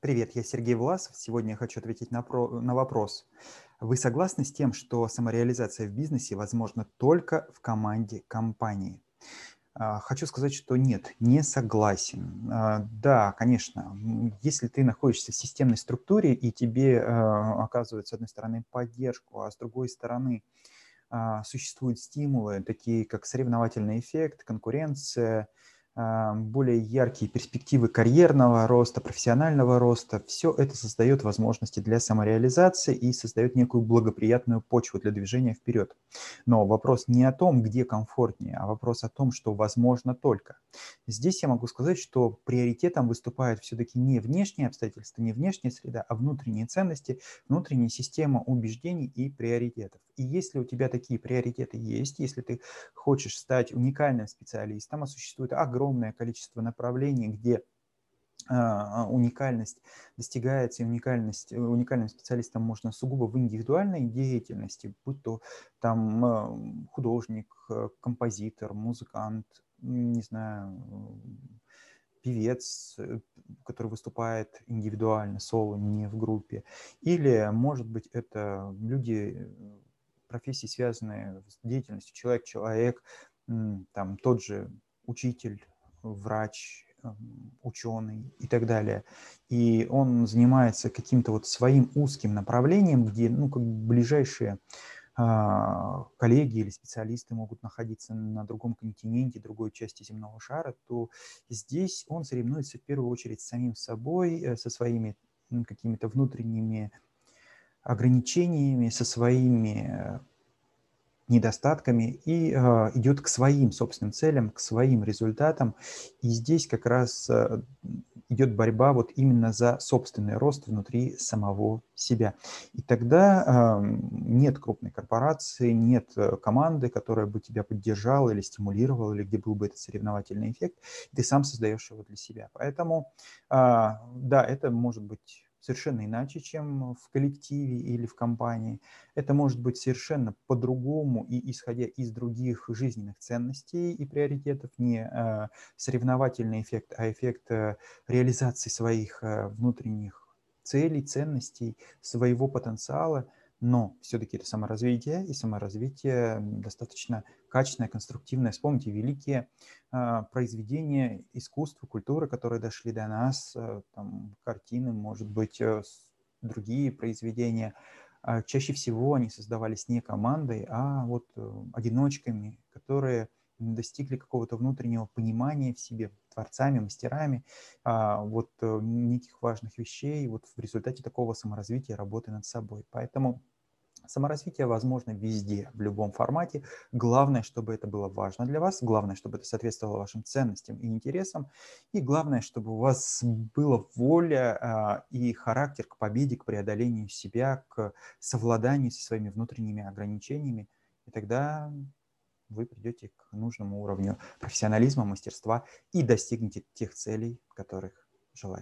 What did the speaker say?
Привет, я Сергей Власов. Сегодня я хочу ответить на, про, на вопрос. Вы согласны с тем, что самореализация в бизнесе возможна только в команде компании? А, хочу сказать, что нет, не согласен. А, да, конечно, если ты находишься в системной структуре и тебе а, оказывают, с одной стороны, поддержку, а с другой стороны, существуют стимулы, такие как соревновательный эффект, конкуренция, более яркие перспективы карьерного роста, профессионального роста, все это создает возможности для самореализации и создает некую благоприятную почву для движения вперед. Но вопрос не о том, где комфортнее, а вопрос о том, что возможно только. Здесь я могу сказать, что приоритетом выступает все-таки не внешние обстоятельства, не внешняя среда, а внутренние ценности, внутренняя система убеждений и приоритетов. И если у тебя такие приоритеты есть, если ты хочешь стать уникальным специалистом, а существует огромное огромное количество направлений, где а, уникальность достигается, и уникальность, уникальным специалистам можно сугубо в индивидуальной деятельности, будь то там а, художник, э, композитор, музыкант, не знаю, певец, который выступает индивидуально, соло, не в группе. Или, может быть, это люди, профессии, связанные с деятельностью человек-человек, там тот же учитель, врач, эм, ученый и так далее. И он занимается каким-то вот своим узким направлением, где ну, как ближайшие а, коллеги или специалисты могут находиться на другом континенте, другой части земного шара, то здесь он соревнуется в первую очередь с самим собой, э, со своими какими-то внутренними ограничениями, со своими э, недостатками и э, идет к своим собственным целям, к своим результатам. И здесь как раз э, идет борьба вот именно за собственный рост внутри самого себя. И тогда э, нет крупной корпорации, нет команды, которая бы тебя поддержала или стимулировала, или где был бы этот соревновательный эффект. Ты сам создаешь его для себя. Поэтому, э, да, это может быть совершенно иначе, чем в коллективе или в компании. Это может быть совершенно по-другому и исходя из других жизненных ценностей и приоритетов, не э, соревновательный эффект, а эффект э, реализации своих э, внутренних целей, ценностей, своего потенциала – но все-таки это саморазвитие, и саморазвитие достаточно качественное, конструктивное. Вспомните великие э, произведения искусства, культуры, которые дошли до нас, э, там, картины, может быть, э, другие произведения. Э, чаще всего они создавались не командой, а вот э, одиночками, которые достигли какого-то внутреннего понимания в себе, творцами, мастерами, а, вот э, неких важных вещей вот в результате такого саморазвития, работы над собой. Поэтому Саморазвитие возможно везде, в любом формате. Главное, чтобы это было важно для вас, главное, чтобы это соответствовало вашим ценностям и интересам, и главное, чтобы у вас была воля а, и характер к победе, к преодолению себя, к совладанию со своими внутренними ограничениями. И тогда вы придете к нужному уровню профессионализма, мастерства и достигнете тех целей, которых желаете.